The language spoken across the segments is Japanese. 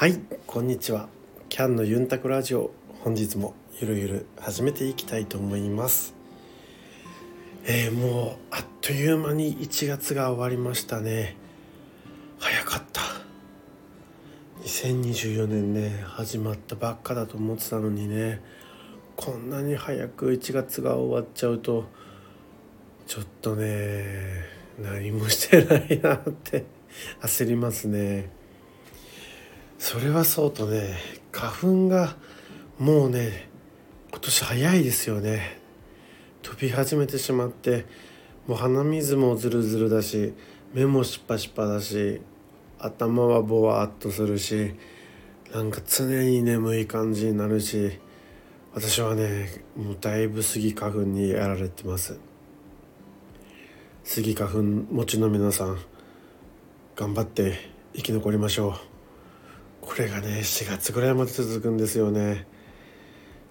はいこんにちは。キャンのユンタクラジオ本日もゆるゆる始めていきたいと思います。えー、もうあっという間に1月が終わりましたね。早かった。2024年ね始まったばっかだと思ってたのにね。こんなに早く1月が終わっちゃうとちょっとね何もしてないなって焦りますね。それはそうとね花粉がもうね今年早いですよね。飛び始めてしまってもう鼻水もズルズルだし目もしっぱしっぱだし頭はぼわっとするしなんか常に眠い感じになるし私はねもうだいぶスギ花粉にやられてます。スギ花粉持ちの皆さん頑張って生き残りましょう。これがね4月ぐらいまで続くんですよね。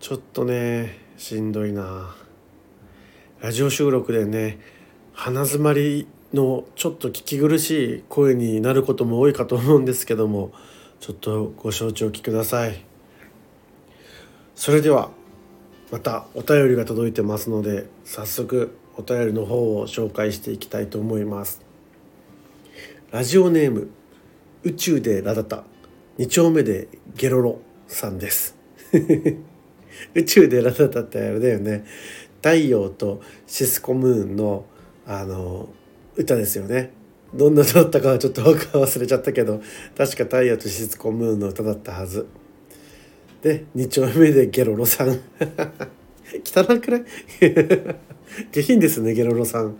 ちょっとねしんどいな。ラジオ収録でね鼻づまりのちょっと聞き苦しい声になることも多いかと思うんですけどもちょっとご承知おきください。それではまたお便りが届いてますので早速お便りの方を紹介していきたいと思います。ラジオネーム宇宙でラダタ。2丁目でゲロロさんです。宇宙でラダタってあれだよね。太陽とシスコムーンのあの歌ですよね。どんな歌だったかはちょっと忘れちゃったけど確か太陽とシスコムーンの歌だったはず。で2丁目でゲロロさん。汚くない？下品ですねゲロロさん。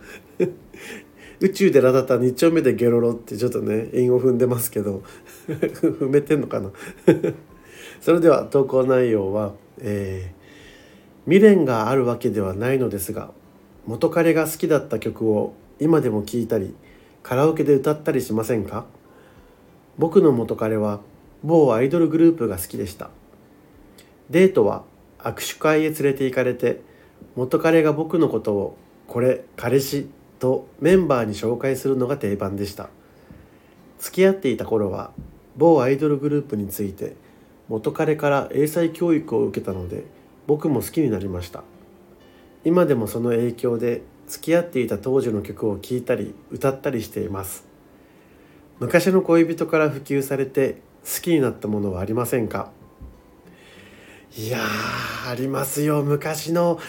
宇宙でラタタ2丁目でゲロロってちょっとね韻を踏んでますけど 踏めてんのかな？それでは投稿内容は、えー、未練があるわけではないのですが元彼が好きだった曲を今でも聴いたりカラオケで歌ったりしませんか？僕の元彼は某アイドルグループが好きでした。デートは握手会へ連れて行かれて元彼が僕のことをこれ彼氏とメンバーに紹介するのが定番でした。付き合っていた頃は某アイドルグループについて元彼から英才教育を受けたので僕も好きになりました。今でもその影響で付き合っていた当時の曲を聴いたり歌ったりしています。昔の恋人から普及されて好きになったものはありませんか？いやありますよ。昔の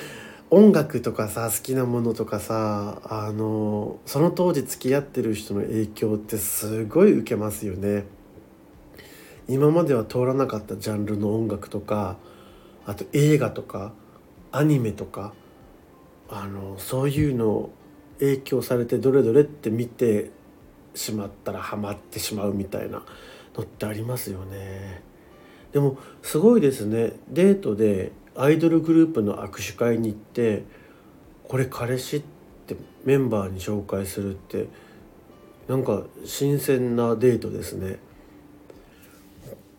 音楽とかさ好きなものとかさあのその当時付き合ってる人の影響ってすごい受けますよね。今までは通らなかったジャンルの音楽とかあと映画とかアニメとかあのそういうの影響されてどれどれって見てしまったらハマってしまうみたいなのってありますよね。でもすごいですね。デートでアイドルグループの握手会に行ってこれ彼氏ってメンバーに紹介するってなんか新鮮なデートですね。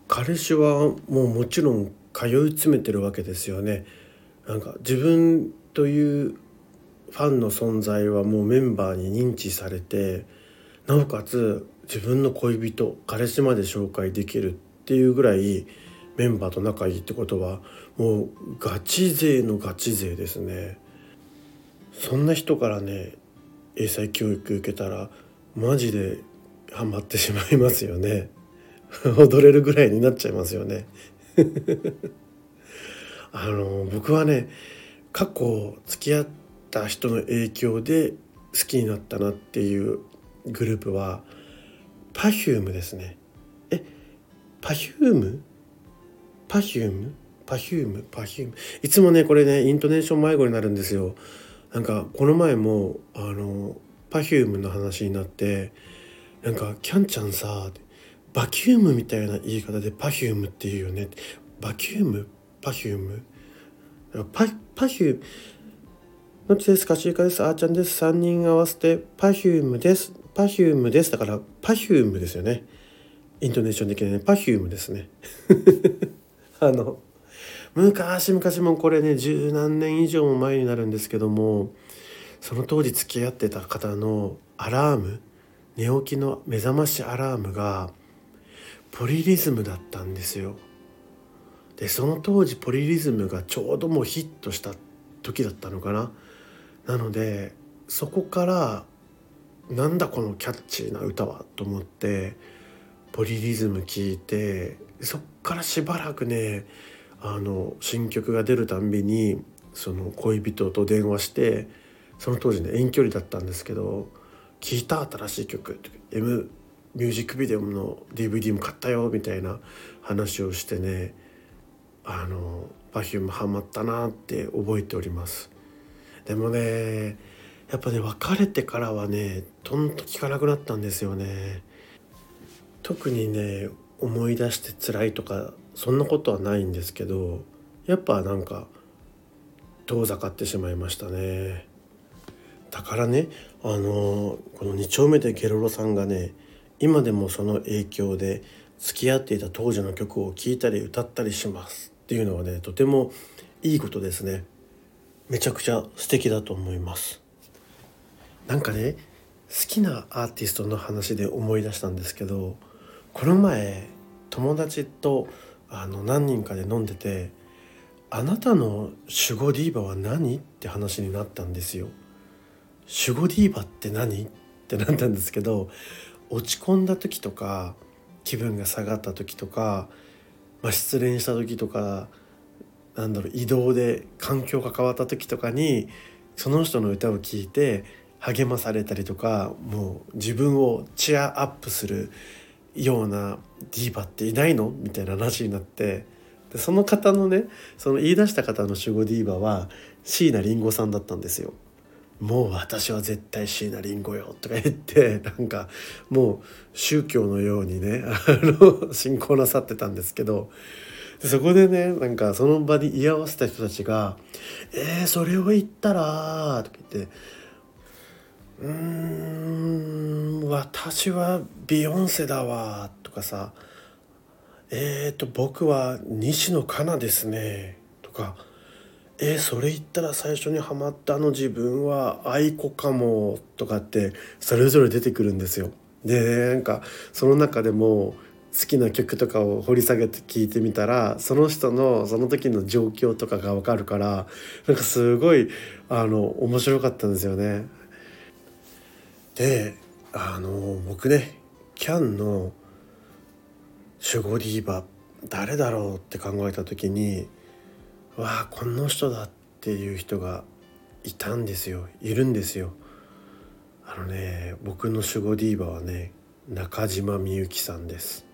彼氏はもうもちろん通い詰めてるわけですよね。なんか自分というファンの存在はもうメンバーに認知されてなおかつ自分の恋人彼氏まで紹介できるってていうぐらいメンバーと仲いいってことはもうガチ勢のガチ勢ですね。そんな人からね英才教育受けたらマジでハマってしまいますよね。踊れるぐらいになっちゃいますよね。あの僕はね過去付き合った人の影響で好きになったなっていうグループは Perfume ですね。え Perfume? パフュームパフュームパフュームいつもねこれねイントネーション迷子になるんですよなんかこの前もあのパフュームの話になってなんかキャンちゃんさバキュームみたいな言い方でパフュームっていうよねバキューム？パフュームパパフュームどっちですか？かしゆかです。あーちゃんです。3人合わせてパフュームです。パフュームです。だからパフュームですよね。イントネーション的にね、パフュームですね。あの昔々もこれね十何年以上も前になるんですけどもその当時付き合ってた方のアラーム寝起きの目覚ましアラームがポリリズムだったんですよ。でその当時ポリリズムがちょうどもうヒットした時だったのかな。なのでそこからなんだこのキャッチーな歌はと思ってポリリズム聞いてそっからしばらくねあの新曲が出るたんびにその恋人と電話してその当時ね遠距離だったんですけど「聞いた新しい曲」M ミュージックビデオの DVD も買ったよみたいな話をしてねあの Perfume ハマったなって覚えております。でもねやっぱね別れてからはねとんと聞かなくなったんですよね。特にね思い出して辛いとかそんなことはないんですけどやっぱなんか遠ざかってしまいましたね。だからねあのこの2丁目でゲロロさんがね今でもその影響で付き合っていた当時の曲を聴いたり歌ったりしますっていうのはねとてもいいことですね。めちゃくちゃ素敵だと思います。なんかね好きなアーティストの話で思い出したんですけどこの前友達とあの何人かで飲んでて「あなたの守護ディーバは何?」って話になったんですよ。守護ディーバって何？ってなったんですけど落ち込んだ時とか気分が下がった時とか、まあ、失恋した時とかなんだろう移動で環境が変わった時とかにその人の歌を聴いて励まされたりとかもう自分をチェアアップするようなディーバっていないの？みたいな話になってでその方のねその言い出した方の守護ディーバは椎名林檎さんだったんですよ。もう私は絶対椎名林檎よとか言ってなんかもう宗教のようにねあの信仰なさってたんですけどそこでねなんかその場に居合わせた人たちが「えー、それを言ったら」とか言って「うーん私はビヨンセだわ」とかさ「えーと僕は西野カナですね」とか「えー、それ言ったら最初にハマったの自分は愛子かもとかってそれぞれ出てくるんですよ。でなんかその中でも好きな曲とかを掘り下げて聞いてみたらその人のその時の状況とかが分かるからなんかすごいあの面白かったんですよね。であの僕ねキャンの守護ディーバ誰だろうって考えた時にわあこの人だっていう人がいたんですよ。いるんですよ。あのね僕の守護ディーバはね中島みゆきさんです。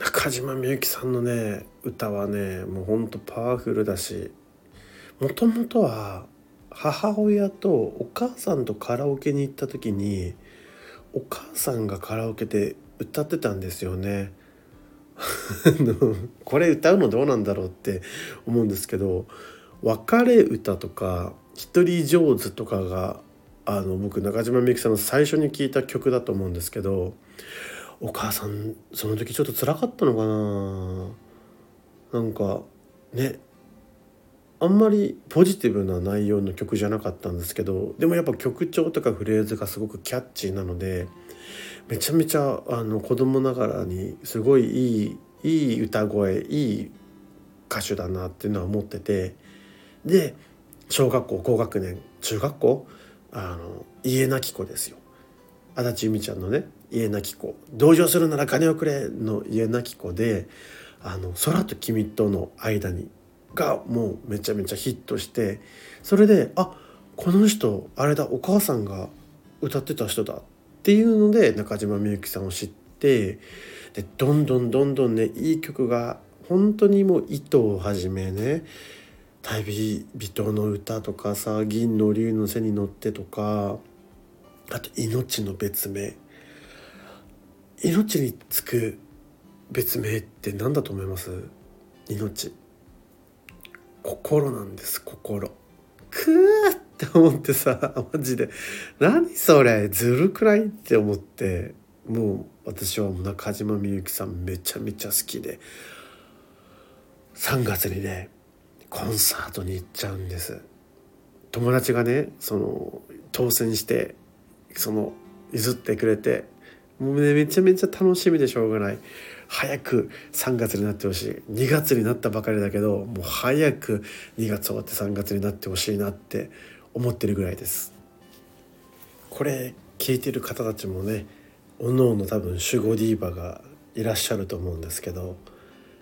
中島みゆきさんのね歌はねもうほんとパワフルだしもともとは母親とお母さんとカラオケに行った時にお母さんがカラオケで歌ってたんですよね。これ歌うのどうなんだろうって思うんですけど別れ歌とか一人上手とかがあの僕中島みゆきさんの最初に聞いた曲だと思うんですけどお母さんその時ちょっと辛かったのかな。なんかねあんまりポジティブな内容の曲じゃなかったんですけどでもやっぱ曲調とかフレーズがすごくキャッチーなのでめちゃめちゃあの子供ながらにすごいいいいい歌声いい歌手だなっていうのは思っててで小学校高学年中学校あの家なき子ですよ。足立由美ちゃんのね家なき子。同情するなら金をくれの家なき子であの空と君との間にがもうめちゃめちゃヒットしてそれであこの人あれだお母さんが歌ってた人だっていうので中島みゆきさんを知ってでどんどんどんどんねいい曲が本当にもう糸をはじめね「旅人の歌」とかさ「銀の竜の背に乗って」とかあと「命の別名」命につく別名って何だと思います？命。心なんです心。くーって思ってさマジで。何それ？ずるくない？って思って。もう私は中島みゆきさんめちゃめちゃ好きで。3月にねコンサートに行っちゃうんです。友達がねその当選してその譲ってくれて。もうねめちゃめちゃ楽しみでしょうがない。早く3月になってほしい。2月になったばかりだけどもう早く2月終わって3月になってほしいなって思ってるぐらいです。これ聞いてる方たちもねおのおの多分守護ディーバがいらっしゃると思うんですけど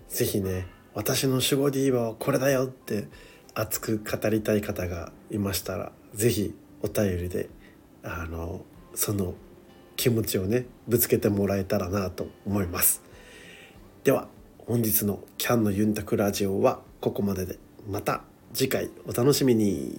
是非ね私の守護ディーバはこれだよって熱く語りたい方がいましたら是非お便りであのその気持ちをねぶつけてもらえたらなと思います。では本日のキャンのユンタクラジオはここまででまた次回お楽しみに